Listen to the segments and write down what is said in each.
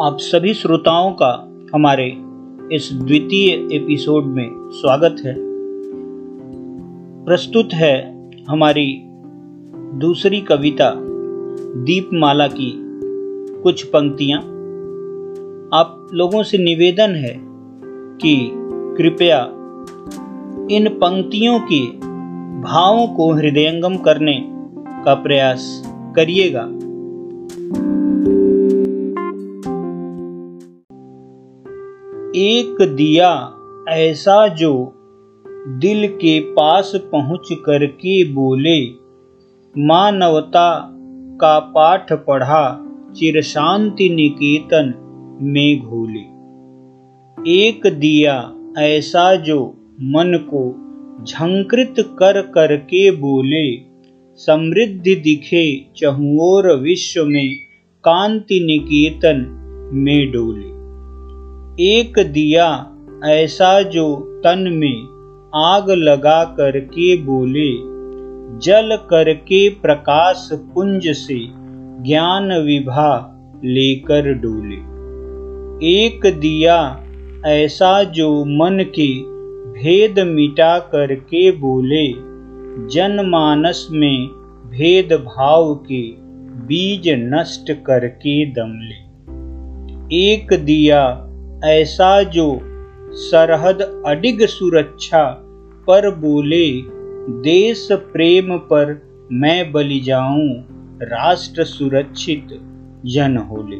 आप सभी श्रोताओं का हमारे इस द्वितीय एपिसोड में स्वागत है। प्रस्तुत है हमारी दूसरी कविता, दीपमाला की कुछ पंक्तियाँ। आप लोगों से निवेदन है कि कृपया इन पंक्तियों के भावों को हृदयंगम करने का प्रयास करिएगा। एक दिया ऐसा जो दिल के पास पहुँच करके बोले। मानवता का पाठ पढ़ा, चिर शांति निकेतन में घोले। एक दिया ऐसा जो मन को झंकृत कर करके बोले। समृद्धि दिखे चहुओर विश्व में, कांति निकेतन में डोले। एक दिया ऐसा जो तन में आग लगा करके बोले, जल करके प्रकाश पुंज से ज्ञान विभा लेकर डोले। एक दिया ऐसा जो मन के भेद मिटा करके बोले जनमानस में भेद भाव के बीज नष्ट करके दमले एक दिया ऐसा जो सरहद अडिग सुरक्षा पर बोले, देश प्रेम पर मैं बलि जाऊँ, राष्ट्र सुरक्षित जन होले।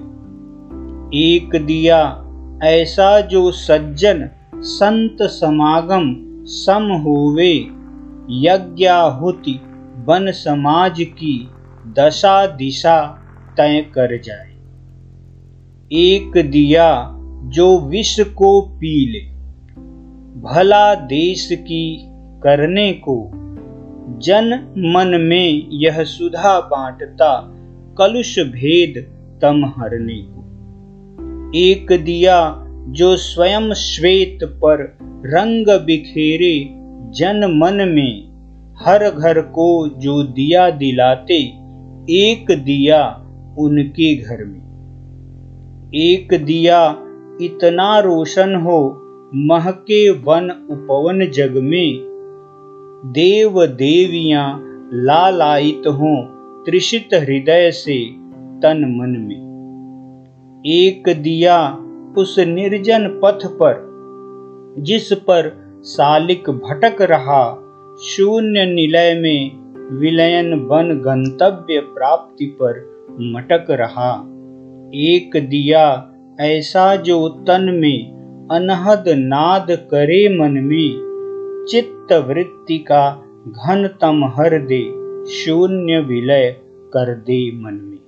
एक दिया ऐसा जो सज्जन संत समागम सम होवे, यज्ञाहुति बन समाज की दशा दिशा तय कर जाए। एक दिया जो विश्व को पी ले। भला देश की करने को। जन मन में यह सुधा बांटता, कलुष भेद तम हरने को। एक दिया जो स्वयं श्वेत पर रंग बिखेरे, जन मन में हर घर को जो दिया दिलाते, एक दिया उनके घर में। एक दिया इतना रोशन हो, महके वन उपवन जग में। देव देवियाँ लालायित हो त्रिषित हृदय से तन मन में। एक दिया उस निर्जन पथ पर, जिस पर सालिक भटक रहा। शून्य निलय में विलयन बन गंतव्य प्राप्ति पर मटक रहा। एक दिया ऐसा जो तन में अनहद नाद करे मन में, चित्त वृत्ति का घनतम हर दे, शून्य विलय कर दे मन में।